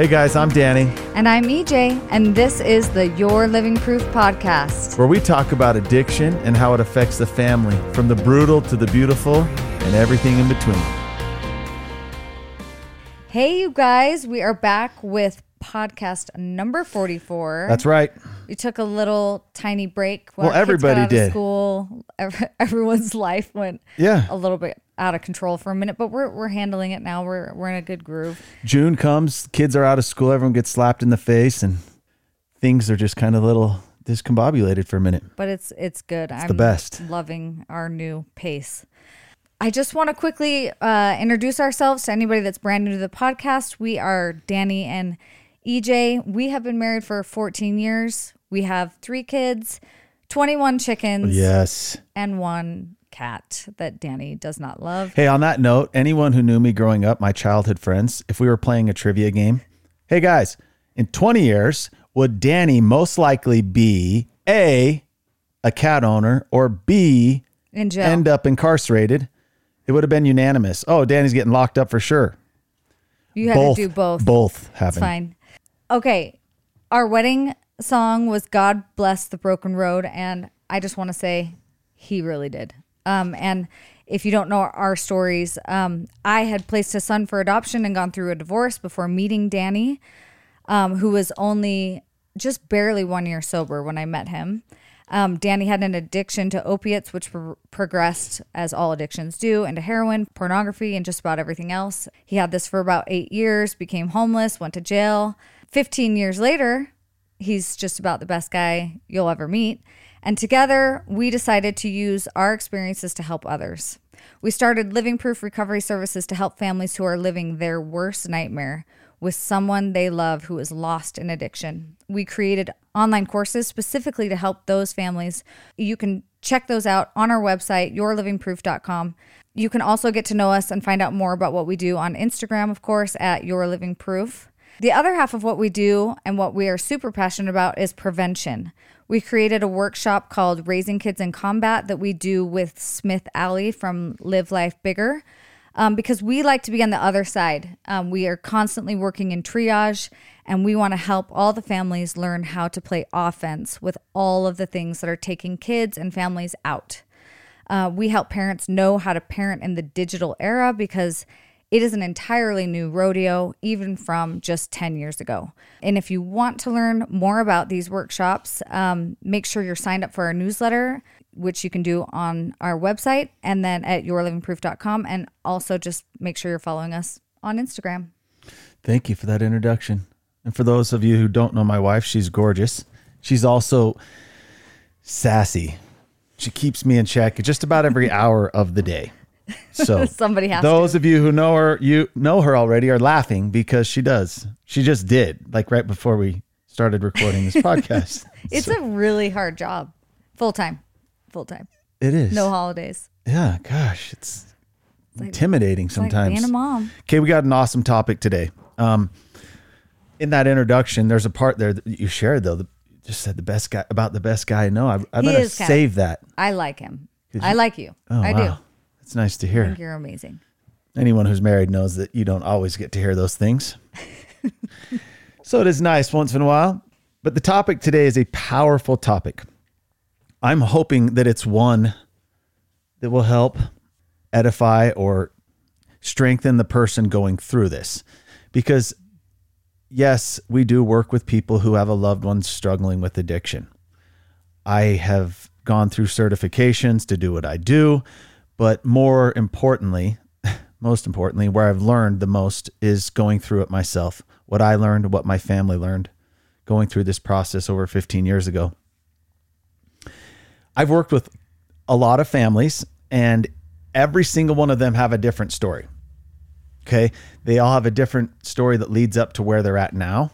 Hey guys, I'm Danny, And I'm EJ, and this is the Your Living Proof podcast. where we talk about addiction and how it affects the family, from the brutal to the beautiful and everything in between. Hey, you guys, we are back with podcast number 44. That's right. We took a little tiny break. Well, everybody did. School, everyone's life went Yeah. a little bit out of control for a minute, but we're, we're handling it now. We're, we're in a good groove. June comes, kids are out of school, everyone gets slapped in the face, and things are just kind of a little discombobulated for a minute. but it's it's good. I'm the best. Loving our new pace. I just want to quickly uh, introduce ourselves to anybody that's brand new to the podcast. We are Danny and EJ. We have been married for 14 years. We have three kids, 21 chickens, Yes. and one cat that Danny does not love. Hey, on that note, anyone who knew me growing up, my childhood friends, if we were playing a trivia game, hey guys, in 20 years, would Danny most likely be A, a cat owner, or B, In jail. end up incarcerated? It would have been unanimous. Oh, Danny's getting locked up for sure. you had both to do both. Both It's happen. fine. Okay. Our wedding song was God Bless the Broken Road. And I just want to say he really did. Um, and if you don't know our stories, um, I had placed a son for adoption and gone through a divorce before meeting Danny, um, who was only just barely one year sober when I met him. Um, Danny had an addiction to opiates, which pro- progressed as all addictions do, into heroin, pornography, and just about everything else. He had this for about eight years, became homeless, went to jail. 15 years later, he's just about the best guy you'll ever meet. And together, we decided to use our experiences to help others. We started Living Proof Recovery Services to help families who are living their worst nightmare with someone they love who is lost in addiction. We created online courses specifically to help those families. You can check those out on our website, yourlivingproof.com. You can also get to know us and find out more about what we do on Instagram, of course, at Your Living Proof. The other half of what we do and what we are super passionate about is prevention. We created a workshop called Raising Kids in Combat that we do with Smith Alley from Live Life Bigger um, because we like to be on the other side. Um, we are constantly working in triage and we want to help all the families learn how to play offense with all of the things that are taking kids and families out. Uh, we help parents know how to parent in the digital era because it is an entirely new rodeo, even from just 10 years ago. And if you want to learn more about these workshops, um, make sure you're signed up for our newsletter, which you can do on our website and then at yourlivingproof.com. And also just make sure you're following us on Instagram. Thank you for that introduction. And for those of you who don't know my wife, she's gorgeous. She's also sassy. She keeps me in check just about every hour of the day. So Somebody has those to. of you who know her, you know her already, are laughing because she does. She just did, like right before we started recording this podcast. It's a really hard job. Full time. Full time. It is. No holidays. Yeah, gosh, it's, intimidating It's like sometimes. being a mom. Okay, we got an awesome topic today. Um, in that introduction, there's a part there that you shared though. That just said the best guy about the best guy I know. I, I He better save that. I like him. I you- like you. Oh, I wow. do. It's nice to hear. you're amazing. Anyone who's married knows that you don't always get to hear those things. so it is nice once in a while. But the topic today is a powerful topic. I'm hoping that it's one that will help edify or strengthen the person going through this. Because, yes, we do work with people who have a loved one struggling with addiction. I have gone through certifications to do what I do, but more importantly, most importantly, where I've learned the most is going through it myself. What I learned, what my family learned, going through this process over 15 years ago. I've worked with a lot of families, and every single one of them have a different story. Okay. They all have a different story that leads up to where they're at now,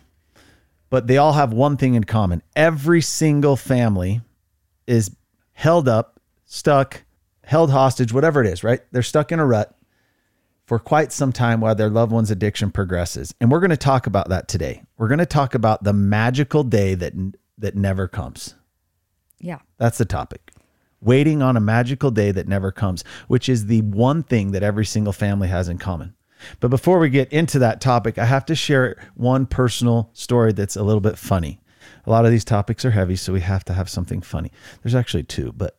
but they all have one thing in common. Every single family is held up, stuck, held hostage, whatever it is, right? They're stuck in a rut for quite some time while their loved one's addiction progresses. And we're going to talk about that today. We're going to talk about the magical day that that never comes. Yeah. That's the topic. Waiting on a magical day that never comes, which is the one thing that every single family has in common. But before we get into that topic, I have to share one personal story that's a little bit funny. A lot of these topics are heavy, so we have to have something funny. There's actually two, but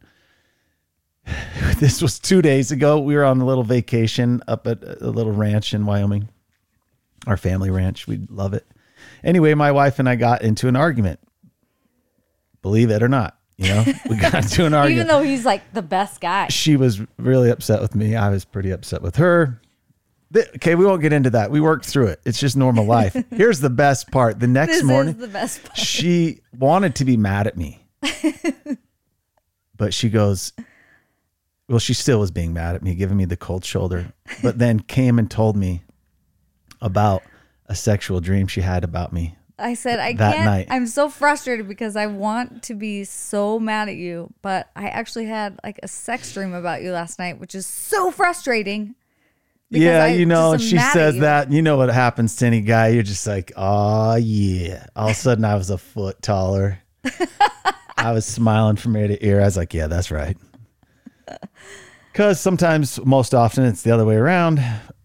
this was two days ago. We were on a little vacation up at a little ranch in Wyoming, our family ranch. We love it. Anyway, my wife and I got into an argument. Believe it or not, you know, we got into an argument. Even though he's like the best guy. she was really upset with me. I was pretty upset with her. The- okay, we won't get into that. We worked through it. It's just normal life. Here's the best part. The next This morning, is the best part. she wanted to be mad at me. but she goes, well, she still was being mad at me, giving me the cold shoulder, but then came and told me about a sexual dream she had about me. I said, I that can't. night. I'm so frustrated because I want to be so mad at you, but I actually had like a sex dream about you last night, which is so frustrating. yeah, I you know, and she am mad at says you. that. You know what happens to any guy? You're just like, oh yeah. All of a sudden, I was a foot taller. I was smiling from ear to ear. I was like, yeah, that's right. Because sometimes, most often, it's the other way around.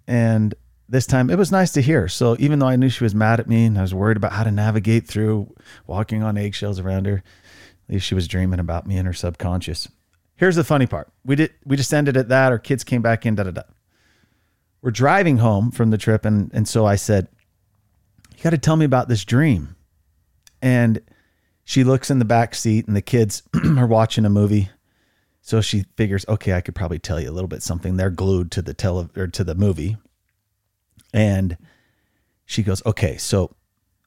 And this time, it was nice to hear. So even though I knew she was mad at me and I was worried about how to navigate through walking on eggshells around her, at least she was dreaming about me in her subconscious. Here's the funny part: we did we just ended at that. Our kids came back in. Da da da we're driving home from the trip and and so I said, "You got to tell me about this dream." And she looks in the back seat and the kids are watching a movie. So she figures, "Okay, I could probably tell you a little bit something." They're glued to the tele or to the movie. And she goes, "Okay, so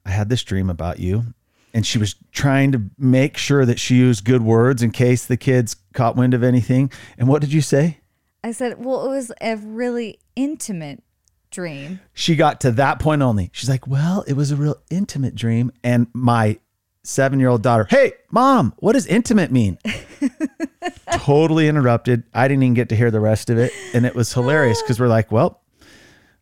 I had this dream about you." And she was trying to make sure that she used good words in case the kids caught wind of anything. And what did you say? I said, well, it was a really intimate dream. she got to that point only. She's like, "Well, it was a real intimate dream." And my 7-year-old daughter, "Hey, mom, what does intimate mean?" totally interrupted. I didn't even get to hear the rest of it, and it was hilarious cuz we're like, "Well,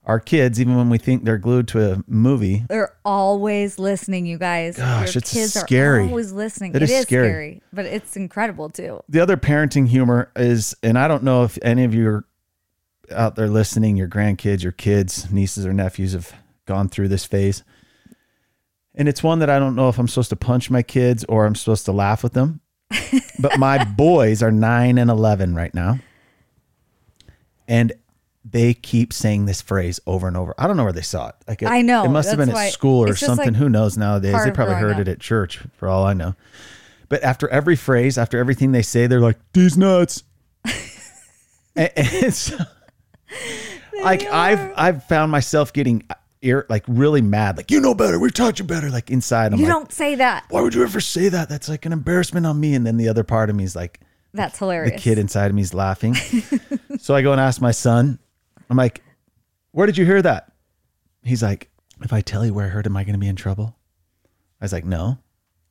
our kids even when we think they're glued to a movie, They're always listening, you guys. Gosh, Your it's kids scary. are always listening. It it is is, scary. scary. but it's incredible too. the other parenting humor is and I don't know if any of you are out there listening, your grandkids, your kids, nieces or nephews have gone through this phase. And it's one that I don't know if I'm supposed to punch my kids or I'm supposed to laugh with them. but my boys are 9 and 11 right now. And they keep saying this phrase over and over. I don't know where they saw it. Like it, I know, It must have been at school or something. like Who knows nowadays? They probably heard it at church for all I know. But after every phrase, after everything they say, they're like, these nuts. and, and like I've I've found myself getting ir- like really mad, like you know better, we taught you better. Like inside, I'm you like, don't say that. why would you ever say that? That's like an embarrassment on me. And then the other part of me is like, That's hilarious. the kid inside of me is laughing. so I go and ask my son, I'm like, where did you hear that? He's like, if I tell you where I heard, am I going to be in trouble? I was like, no,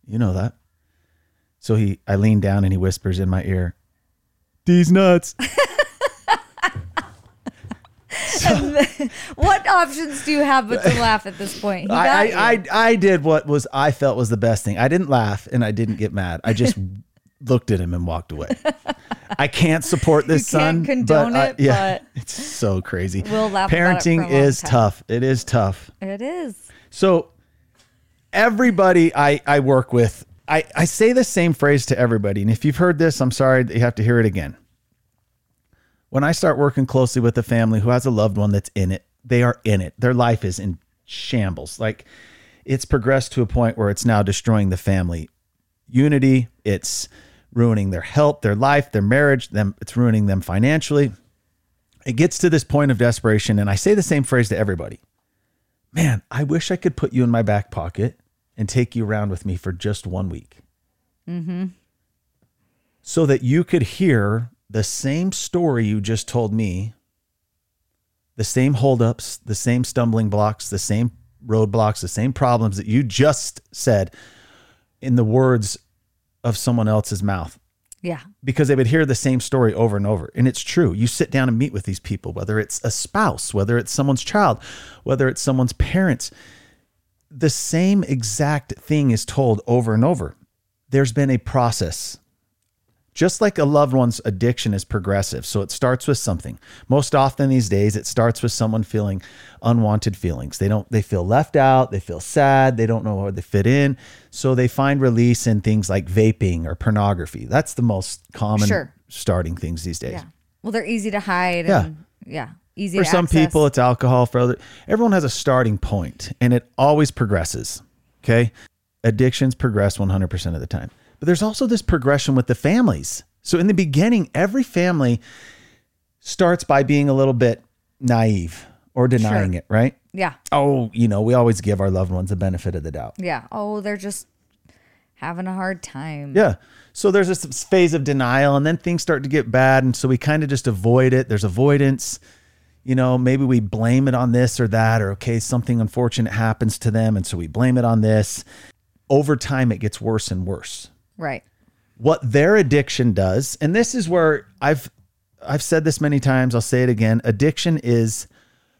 you know that. So he, I lean down and he whispers in my ear, these nuts. What options do you have but to laugh at this point? I. I, I, I did what was I felt was the best thing. I didn't laugh and I didn't get mad. I just looked at him and walked away. I can't support this You can't son. condone but it, yeah, but- it's so crazy. We'll laugh about it for a Parenting is time. tough. It is tough. it is. So everybody I, I work with, I, I say the same phrase to everybody. And if you've heard this, I'm sorry that you have to hear it again. When I start working closely with a family who has a loved one that's in it, they are in it. Their life is in shambles. Like it's progressed to a point where it's now destroying the family unity. It's ruining their health, their life, their marriage, them it's ruining them financially. It gets to this point of desperation. And I say the same phrase to everybody man, I wish I could put you in my back pocket and take you around with me for just one week. Mhm. So that you could hear the same story you just told me, the same holdups, the same stumbling blocks, the same roadblocks, the same problems that you just said in the words of someone else's mouth Yeah. because they would hear the same story over and over. And it's true. You sit down and meet with these people, whether it's a spouse, whether it's someone's child, whether it's someone's parents, the same exact thing is told over and over. There's been a process Just like a loved one's addiction is progressive. So it starts with something. Most often these days, it starts with someone feeling unwanted feelings. They don't, they feel left out, they feel sad, they don't know where they fit in. So they find release in things like vaping or pornography. That's the most common Sure. starting things these days. Yeah. Well, they're easy to hide. Yeah. And, yeah. Easy For some access. people, it's alcohol. For other, everyone has a starting point, and it always progresses. Okay, addictions progress 100% of the time, but there's also this progression with the families. So in the beginning, every family starts by being a little bit naive or denying Sure. it, right? Yeah. Oh, you know, we always give our loved ones the benefit of the doubt. Yeah. Oh, they're just having a hard time. Yeah. So there's this phase of denial, and then things start to get bad. And so we kind of just avoid it. There's avoidance. You know, maybe we blame it on this or that, or okay, something unfortunate happens to them. And so we blame it on this. Over time, it gets worse and worse. Right. What their addiction does, and this is where I've I've said this many times, I'll say it again. Addiction is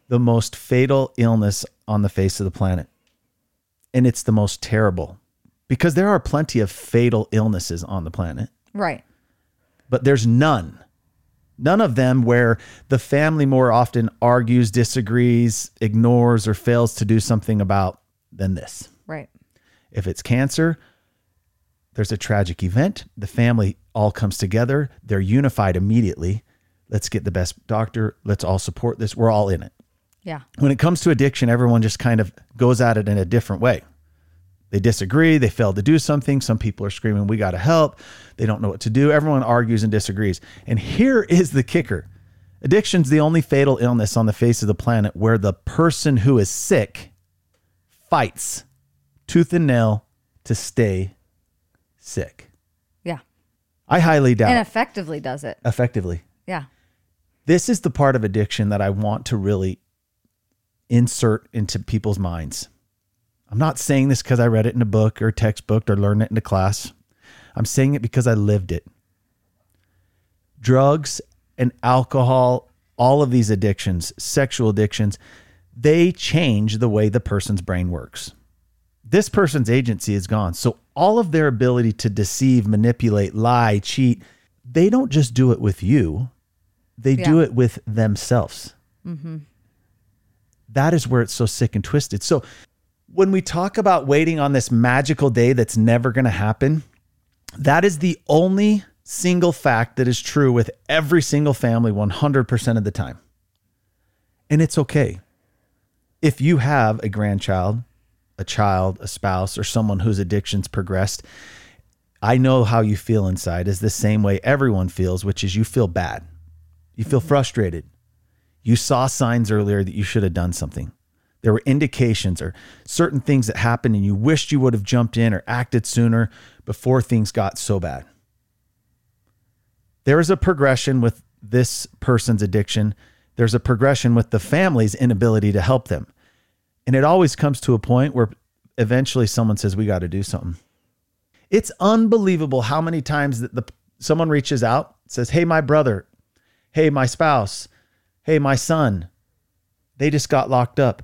the most fatal illness on the face of the planet. And it's the most terrible because there are plenty of fatal illnesses on the planet Right. but there's none. None of them where the family more often argues, disagrees, ignores, or fails to do something about than this. Right. If it's cancer, there's a tragic event. The family all comes together. They're unified immediately. Let's get the best doctor. Let's all support this. We're all in it. Yeah. When it comes to addiction, everyone just kind of goes at it in a different way. They disagree. They fail to do something. Some people are screaming, We got to help. They don't know what to do. Everyone argues and disagrees. And here is the kicker addiction's the only fatal illness on the face of the planet where the person who is sick fights tooth and nail to stay sick. Yeah. I highly doubt And effectively does it. effectively. Yeah. This is the part of addiction that I want to really insert into people's minds. I'm not saying this because I read it in a book or textbook or learned it in a class. I'm saying it because I lived it. Drugs and alcohol, all of these addictions, sexual addictions, they change the way the person's brain works. This person's agency is gone. So all of their ability to deceive, manipulate, lie, cheat, they don't just do it with you, they do it with themselves. Mm-hmm. That is where it's so sick and twisted. So when we talk about waiting on this magical day that's never going to happen, that is the only single fact that is true with every single family 100% of the time. And it's okay. If you have a grandchild, a child, a spouse, or someone whose addictions progressed, I know how you feel inside is the same way everyone feels, which is you feel bad. You feel frustrated. You saw signs earlier that you should have done something. There were indications or certain things that happened, and you wished you would have jumped in or acted sooner before things got so bad. There is a progression with this person's addiction. There's a progression with the family's inability to help them. And it always comes to a point where eventually someone says, We got to do something. It's unbelievable how many times that the someone reaches out, says, Hey, my brother, hey, my spouse, hey, my son, they just got locked up.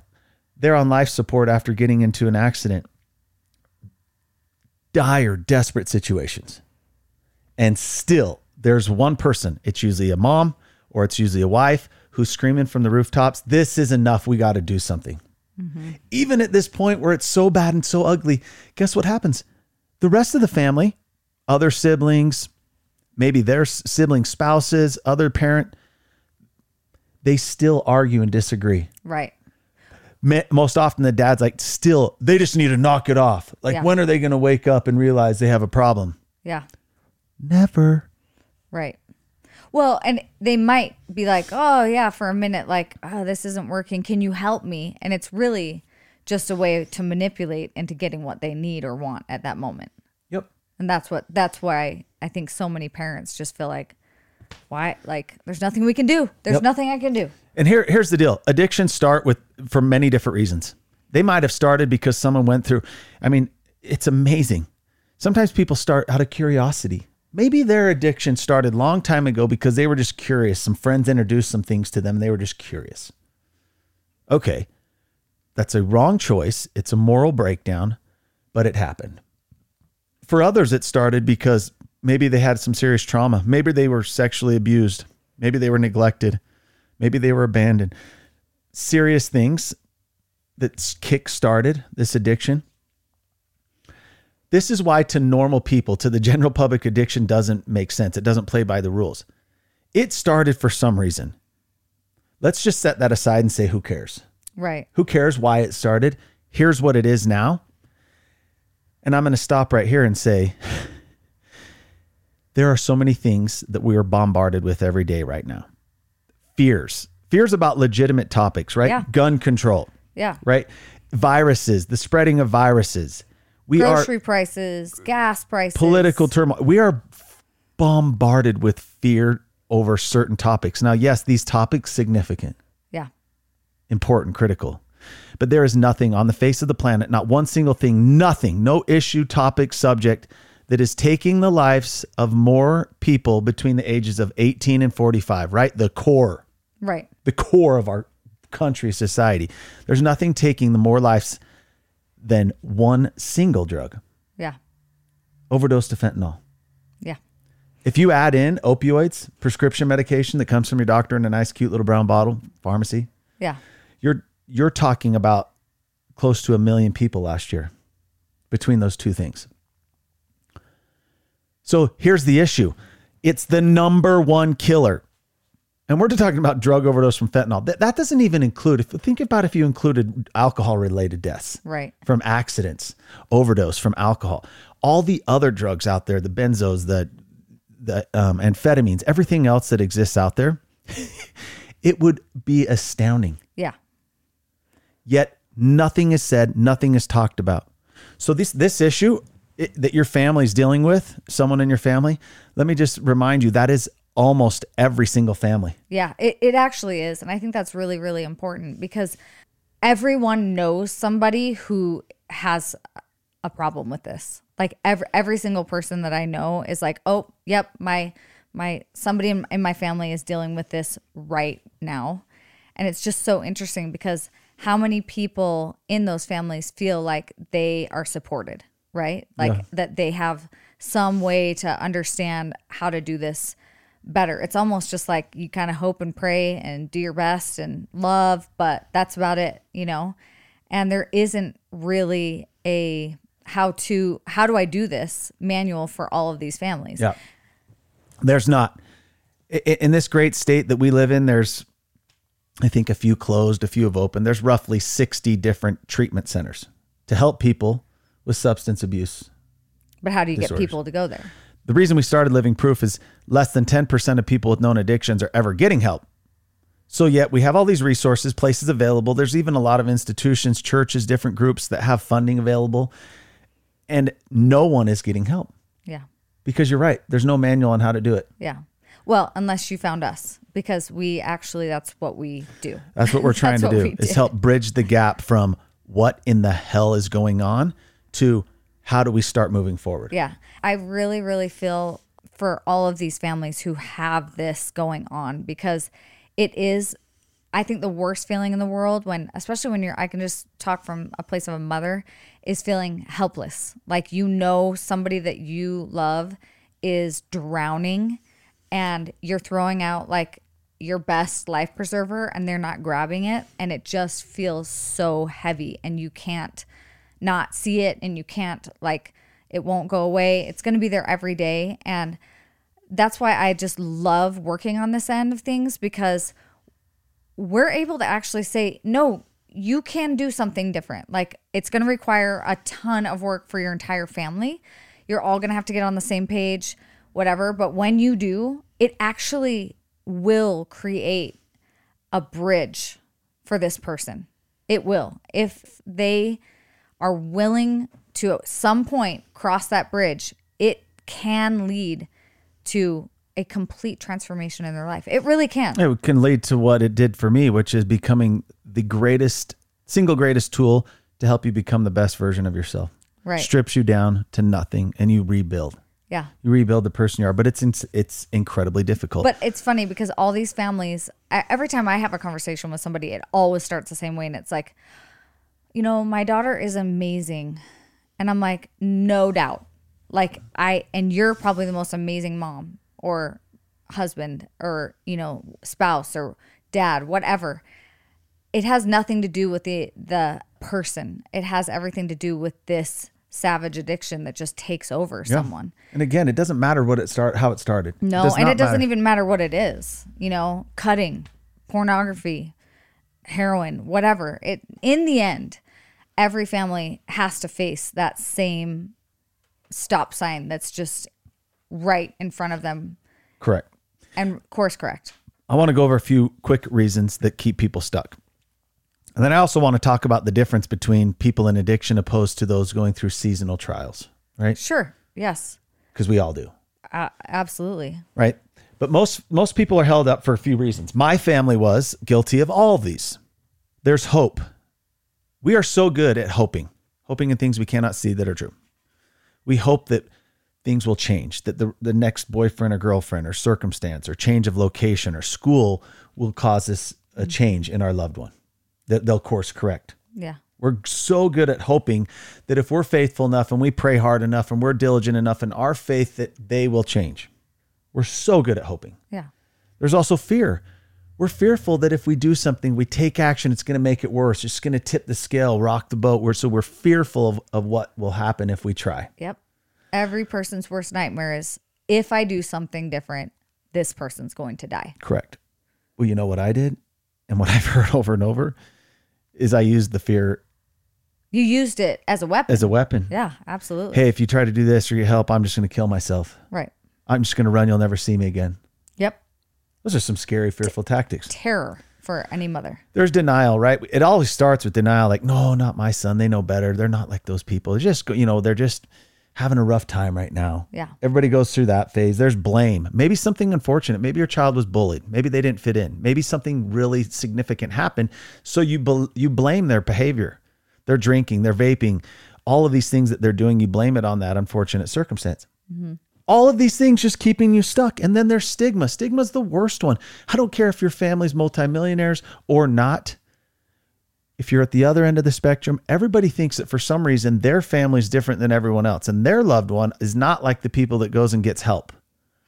They're on life support after getting into an accident. Dire, desperate situations. And still, there's one person, it's usually a mom or it's usually a wife who's screaming from the rooftops, This is enough. We got to do something. Mm-hmm. Even at this point where it's so bad and so ugly, guess what happens? The rest of the family, other siblings, maybe their sibling spouses, other parent, they still argue and disagree. Right. Most often, the dad's like, still, they just need to knock it off. Like, Yeah. when are they going to wake up and realize they have a problem? Yeah. Never. Right. Well, and they might be like, oh, yeah, for a minute, like, oh, this isn't working. Can you help me? And it's really just a way to manipulate into getting what they need or want at that moment. Yep. And that's what, that's why I think so many parents just feel like, why? Like, there's nothing we can do. There's Yep. nothing I can do. And here, here's the deal: addictions start with for many different reasons. They might have started because someone went through. I mean, it's amazing. Sometimes people start out of curiosity. Maybe their addiction started long time ago because they were just curious. Some friends introduced some things to them. They were just curious. Okay, that's a wrong choice. It's a moral breakdown, but it happened. For others, it started because maybe they had some serious trauma. Maybe they were sexually abused. Maybe they were neglected. Maybe they were abandoned. Serious things that kick started this addiction. This is why, to normal people, to the general public, addiction doesn't make sense. It doesn't play by the rules. It started for some reason. Let's just set that aside and say, who cares? Right. Who cares why it started? Here's what it is now. And I'm going to stop right here and say there are so many things that we are bombarded with every day right now. Fears, fears about legitimate topics, right? Yeah. Gun control, Yeah. right? Viruses, the spreading of viruses. We Grocery are prices, gas prices, political turmoil. We are bombarded with fear over certain topics. Now, yes, these topics significant Yeah. important, critical. But there is nothing on the face of the planet, not one single thing, nothing, no issue, topic, subject that is taking the lives of more people between the ages of 18 and 45, right? The core, Right. the core of our country, society. There's nothing taking the more lives than one single drug, Yeah. overdose to fentanyl. Yeah. If you add in opioids, prescription medication that comes from your doctor in a nice, cute little brown bottle, pharmacy, Yeah. you're you're talking about close to a million people last year between those two things. So here's the issue. It's the number one killer. And we're just talking about drug overdose from fentanyl. That, that doesn't even include, if think about if you included alcohol related deaths Right. from accidents, overdose from alcohol, all the other drugs out there, the benzos, the the um, amphetamines, everything else that exists out there, it would be astounding. Yeah. Yet nothing is said, nothing is talked about. So this this issue it, that your family's dealing with, someone in your family, let me just remind you that is almost every single family. Yeah, it, it actually is. And I think that's really, really important because everyone knows somebody who has a problem with this. Like every every single person that I know is like, oh, yep, my my somebody in, in my family is dealing with this right now. And it's just so interesting because how many people in those families feel like they are supported, right? Like Yeah. that they have some way to understand how to do this better. It's almost just like you kind of hope and pray and do your best and love, but that's about it, you know? And there isn't really a how to how do I do this manual for all of these families. Yeah. There's not in this great state that we live in, there's I think a few closed, a few have opened. There's roughly 60 different treatment centers to help people with substance abuse. But how do you get people to go there? The reason we started Living Proof is less than 10% of people with known addictions are ever getting help. So, yet we have all these resources, places available. There's even a lot of institutions, churches, different groups that have funding available, and no one is getting help Yeah. because you're right. There's no manual on how to do it. Yeah. Well, unless you found us because we actually that's what we do. That's what we're trying to do is help bridge the gap from what in the hell is going on to how do we start moving forward. Yeah. I really, really feel for all of these families who have this going on because it is, I think, the worst feeling in the world when, especially when you're, I can just talk from a place of a mother, is feeling helpless. Like you know somebody that you love is drowning and you're throwing out like your best life preserver and they're not grabbing it and it just feels so heavy and you can't not see it and you can't like it won't go away. It's going to be there every day. And that's why I just love working on this end of things because we're able to actually say no you can do something different. Like it's going to require a ton of work for your entire family. You're all going to have to get on the same page whatever. But when you do it actually will create a bridge for this person. It will. If they are willing to at some point cross that bridge it can lead to a complete transformation in their life it really can It can lead to what it did for me, which is becoming the greatest, single greatest tool to help you become the best version of yourself. Right. Strips you down to nothing and you rebuild. yeah You rebuild the person you are, but it's in, it's incredibly difficult. But it's funny because all these families, every time I have a conversation with somebody, it always starts the same way. And it's like, you know, my daughter is amazing. And I'm like, no doubt. like I and you're probably the most amazing mom or husband or you know spouse or dad whatever it has nothing to do with the the person it has everything to do with this savage addiction that just takes over someone And again, it doesn't matter what it start how it started. no does and it doesn't matter. even matter what it is you know cutting pornography heroin whatever it in the end every family has to face that same stop sign that's just right in front of them correct. and course correct I want to go over a few quick reasons that keep people stuck. And then I also want to talk about the difference between people in addiction opposed to those going through seasonal trials, right? sure yes Because we all do, uh, absolutely right? But most most people are held up for a few reasons. My family was guilty of all of these. There's hope. We are so good at hoping, hoping in things we cannot see that are true. We hope that things will change, that the, the next boyfriend or girlfriend or circumstance or change of location or school will cause us a mm-hmm. change in our loved one, that they'll course correct. yeah We're so good at hoping that if we're faithful enough and we pray hard enough and we're diligent enough in our faith that they will change. We're so good at hoping. yeah There's also fear. We're fearful that if we do something, we take action, it's going to make it worse. It's going to tip the scale, rock the boat. We're, so we're fearful of, of what will happen if we try. Yep. Every person's worst nightmare is if I do something different, this person's going to die. Correct. Well, you know what I did? And what I've heard over and over is I used the fear You used it as a weapon. as a weapon. yeah, absolutely. Hey, if you try to do this or you help, I'm just going to kill myself. Right. I'm just going to run. You'll never see me again. Yep. Those are some scary, fearful tactics. Terror for any mother. There's denial, right? It always starts with denial. Like, no, not my son. They know better. They're not like those people. They're just, you know, they're just having a rough time right now. Yeah. Everybody goes through that phase. There's blame. Maybe something unfortunate. Maybe your child was bullied. Maybe they didn't fit in. Maybe something really significant happened. So you bel you blame their behavior. They're drinking, they're vaping, all of these things that they're doing. You blame it on that unfortunate circumstance. Mm-hmm. All of these things just keeping you stuck. And then there's stigma. Stigma's the worst one. I don't care if your family's multimillionaires or not. If you're at the other end of the spectrum, everybody thinks that for some reason their family's different than everyone else and their loved one is not like the people that goes and gets help.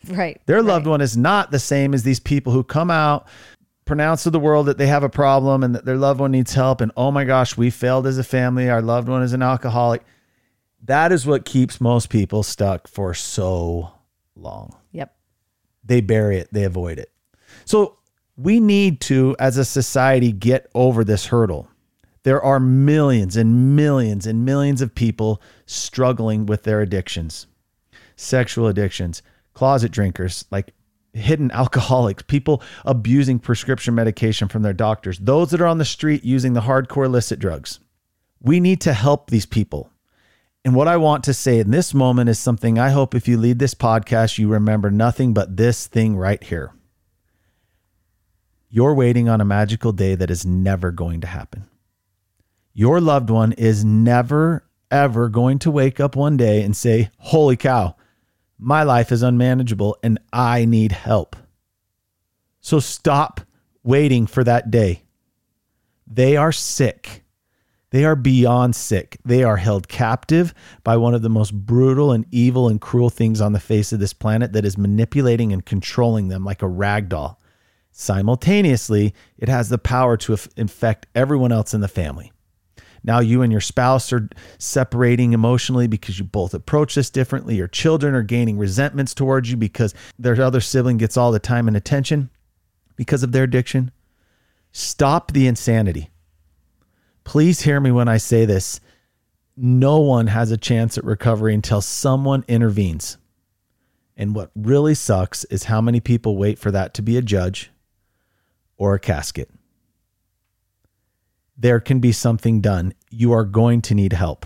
Right. Their loved one is not the same as these people who come out, pronounce to the world that they have a problem and that their loved one needs help. And oh my gosh, we failed as a family. Our loved one is an alcoholic. That is what keeps most people stuck for so long. Yep. They bury it, they avoid it. So we need to, as a society, get over this hurdle. There are millions and millions and millions of people struggling with their addictions, sexual addictions, closet drinkers, like hidden alcoholics, people abusing prescription medication from their doctors, those that are on the street using the hardcore illicit drugs. We need to help these people. And what I want to say in this moment is something I hope if you lead this podcast, you remember nothing but this thing right here. You're waiting on a magical day that is never going to happen. Your loved one is never, ever going to wake up one day and say, Holy cow, my life is unmanageable and I need help. So stop waiting for that day. They are sick. They are beyond sick. They are held captive by one of the most brutal and evil and cruel things on the face of this planet that is manipulating and controlling them like a rag doll. Simultaneously, it has the power to infect everyone else in the family. Now you and your spouse are separating emotionally because you both approach this differently. Your children are gaining resentments towards you because their other sibling gets all the time and attention because of their addiction. Stop the insanity. Please hear me when I say this. No one has a chance at recovery until someone intervenes. And what really sucks is how many people wait for that to be a judge or a casket. There can be something done. You are going to need help.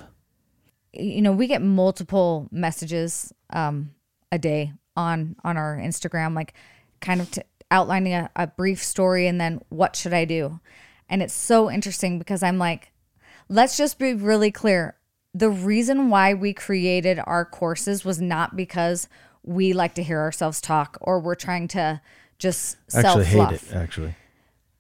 you know we get multiple messages um, a day on on our instagram like kind of outlining a, a brief story and then what should i do and it's so interesting because i'm like let's just be really clear the reason why we created our courses was not because we like to hear ourselves talk or we're trying to just sell actually fluff hate it, actually.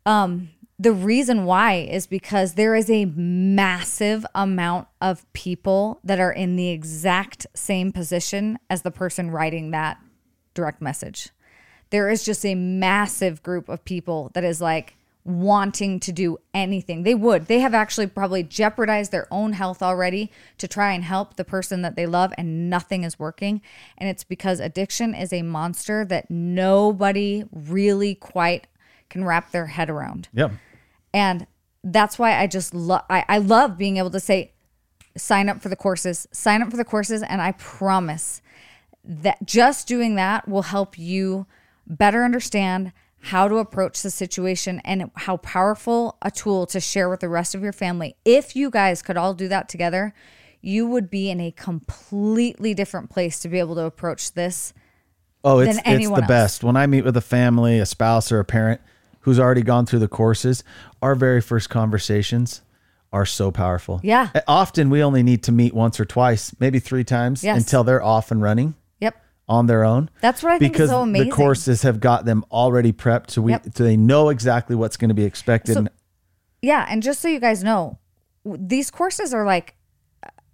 Um, the reason why is because there is a massive amount of people that are in the exact same position as the person writing that direct message. There is just a massive group of people that is like wanting to do anything. They would. They have actually probably jeopardized their own health already to try and help the person that they love, and nothing is working. And it's because addiction is a monster that nobody really quite can wrap their head around. Yeah. And that's why I just love I, I love being able to say, sign up for the courses, sign up for the courses, and I promise that just doing that will help you better understand how to approach the situation and how powerful a tool to share with the rest of your family. If you guys could all do that together, you would be in a completely different place to be able to approach this. Oh, than it's it's the else. best. When I meet with a family, a spouse, or a parent who's already gone through the courses, our very first conversations are so powerful. Yeah. Uh, Often we only need to meet once or twice, maybe three times Yes. until they're off and running. On their own. That's what I think is because so amazing. the courses have got them already prepped, so we Yep. so they know exactly what's going to be expected. So- And- Yeah, and just so you guys know, these courses are like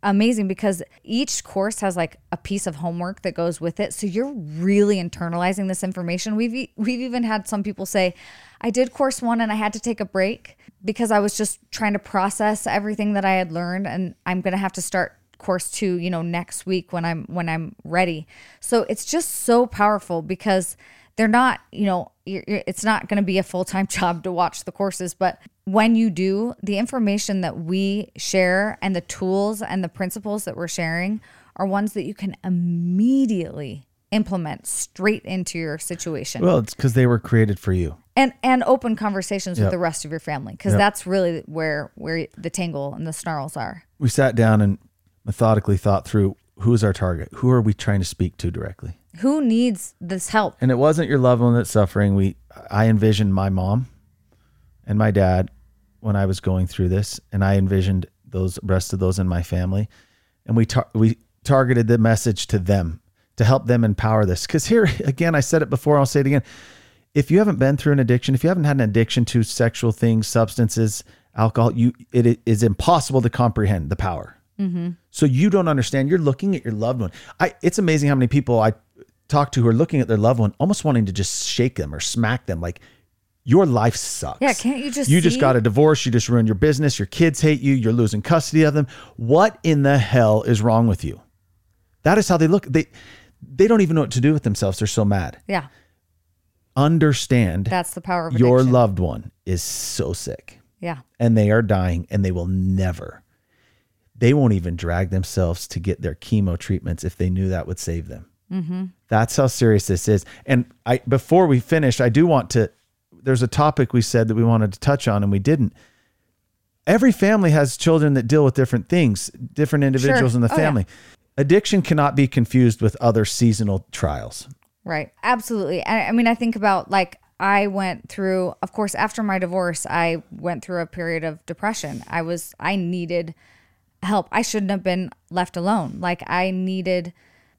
amazing because each course has like a piece of homework that goes with it. So you're really internalizing this information. We've we've even had some people say, "I did course 1 and I had to take a break because I was just trying to process everything that I had learned and I'm going to have to start course 2, you know, next week when I'm when I'm ready." So it's just so powerful because they're not, you know, it's not going to be a full time job to watch the courses, but when you do, the information that we share and the tools and the principles that we're sharing are ones that you can immediately implement straight into your situation well, it's because they were created for you. and and open conversations Yep. with the rest of your family because Yep. that's really where where the tangle and the snarls are. We sat down and methodically thought through who's our target, who are we trying to speak to directly. Who needs this help? and it wasn't your loved one that's suffering. We, I envisioned my mom and my dad when I was going through this, and I envisioned those rest of those in my family, and we tar- we targeted the message to them to help them empower this. Because here again, I said it before, I'll say it again. If you haven't been through an addiction, if you haven't had an addiction to sexual things, substances, alcohol, you it is impossible to comprehend the power. Mm-hmm. So you don't understand. You're looking at your loved one. I it's amazing how many people I talk to who are looking at their loved one, almost wanting to just shake them or smack them, like your life sucks. Yeah, can't you just you just got a divorce, you just ruined your business, your kids hate you, you're losing custody of them. What in the hell is wrong with you? That is how they look. They they don't even know what to do with themselves. They're so mad. Yeah, Understand that's the power of your loved one is so sick Yeah, and they are dying and they will never they won't even drag themselves to get their chemo treatments if they knew that would save them Mm-hmm. that's how serious this is and i before we finish i do want to there's a topic we said that we wanted to touch on and we didn't every family has children that deal with different things different individuals Sure. in the Oh, yeah. family addiction cannot be confused with other seasonal trials Right. Absolutely. I, I mean, I think about like I went through, of course, after my divorce, I went through a period of depression. I was, I needed help. I shouldn't have been left alone. Like I needed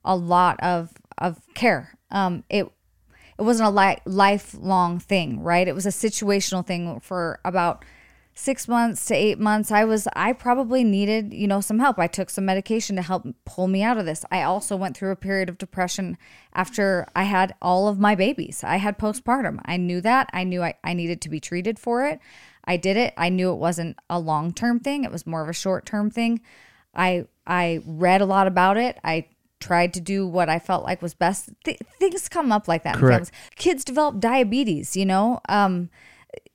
a lot of of care. Um, it it wasn't a li- lifelong thing, right? It was a situational thing for about six months to eight months. I was, I probably needed, you know, some help. I took some medication to help pull me out of this. I also went through a period of depression after I had all of my babies. I had postpartum. I knew that. I knew I, I needed to be treated for it. I did it. I knew it wasn't a long term thing. It was more of a short term thing. I I read a lot about it. I tried to do what I felt like was best. Th- things come up like that. Correct. Kids develop diabetes. You know, um,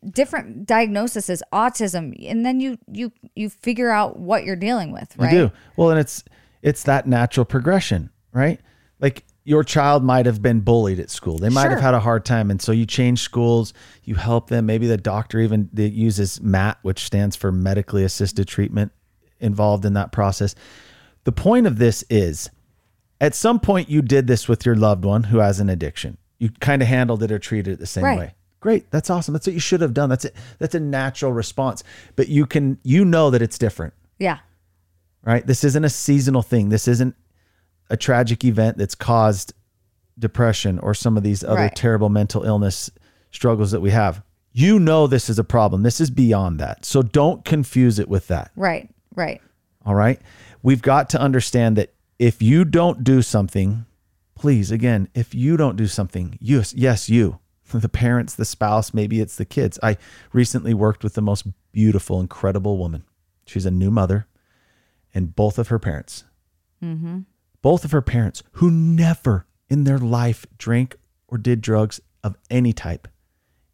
different diagnoses, autism, and then you you you figure out what you're dealing with. Right? You do. Well, and it's it's that natural progression, right? Your child might have been bullied at school. They might have had a hard time, and so you change schools. You help them. Maybe the doctor even uses MAT, which stands for medically assisted treatment, involved in that process. The point of this is, at some point, you did this with your loved one who has an addiction. You kind of handled it or treated it the same Right. way. Great. That's awesome. That's what you should have done. That's it. That's a natural response. But you can, you know that it's different Yeah. right? This isn't a seasonal thing. This isn't a tragic event that's caused depression or some of these other Right. terrible mental illness struggles that we have. You know this is a problem. This is beyond that. So don't confuse it with that. Right. Right. All right. We've got to understand that if you don't do something, please, again, if you don't do something, yes, yes, you, the parents, the spouse, maybe it's the kids. I recently worked with the most beautiful, incredible woman. She's a new mother, and both of her parents, mm-hmm. Both of her parents, who never in their life drank or did drugs of any type,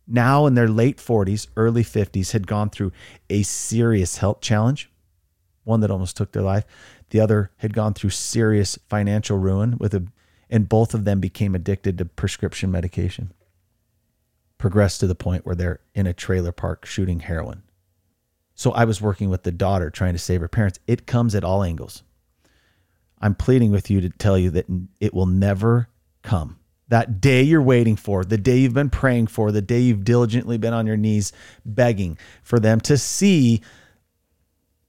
now in their late 40s, early 50s, had gone through a serious health challenge, one that almost took their life. The other had gone through serious financial ruin with a, and both of them became addicted to prescription medication. Progressed to the point where they're in a trailer park shooting heroin. So I was working with the daughter trying to save her parents. It comes at all angles. I'm pleading with you to tell you that it will never come. That day you're waiting for, the day you've been praying for, the day you've diligently been on your knees begging for them to see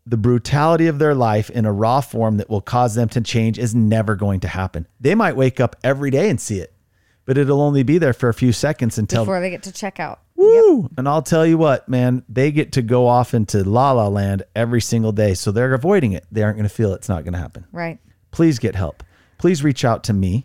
the brutality of their life in a raw form that will cause them to change is never going to happen. They might wake up every day and see it, but it'll only be there for a few seconds until Before they get to check out. Woo! And I'll tell you what, man, they get to go off into la la land every single day. So they're avoiding it. They aren't going to feel it. it's not going to happen. Right. Please get help. Please reach out to me,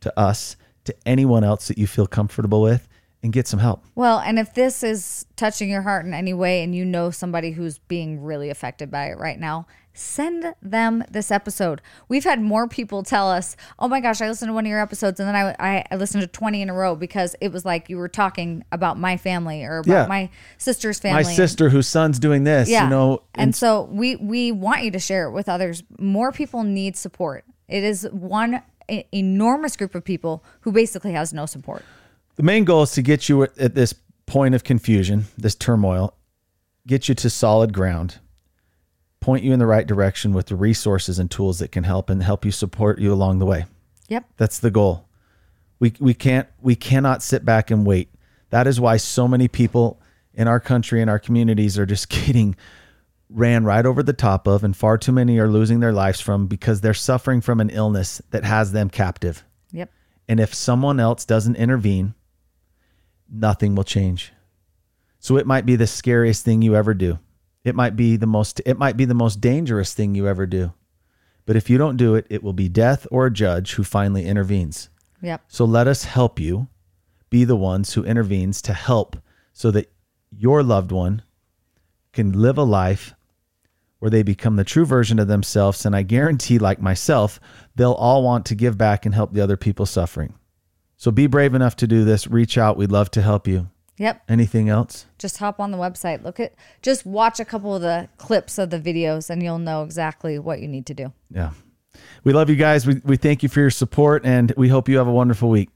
to us, to anyone else that you feel comfortable with and get some help. Well, and if this is touching your heart in any way and you know somebody who's being really affected by it right now, send them this episode. We've had more people tell us, oh my gosh, I listened to one of your episodes and then I, I, I listened to 20 in a row because it was like you were talking about my family or about Yeah. my sister's family. My sister whose son's doing this, Yeah. you know, and so we we want you to share it with others. More people need support. It is one enormous group of people who basically has no support. The main goal is to get you at this point of confusion, this turmoil, get you to solid ground, point you in the right direction with the resources and tools that can help and help you support you along the way. Yep. That's the goal. We we can't we cannot sit back and wait. That is why so many people in our country and our communities are just getting ran right over the top of and far too many are losing their lives from because they're suffering from an illness that has them captive. Yep. And if someone else doesn't intervene, nothing will change. So it might be the scariest thing you ever do. It might be the most it might be the most dangerous thing you ever do. But if you don't do it, it will be death or a judge who finally intervenes. Yep. So let us help you be the ones who intervenes to help so that your loved one can live a life where they become the true version of themselves and I guarantee like myself, they'll all want to give back and help the other people suffering. So be brave enough to do this. Reach out. We'd love to help you. Yep. Anything else? Just hop on the website. Look at just watch a couple of the clips of the videos and you'll know exactly what you need to do. Yeah. We love you guys. We, we thank you for your support and we hope you have a wonderful week.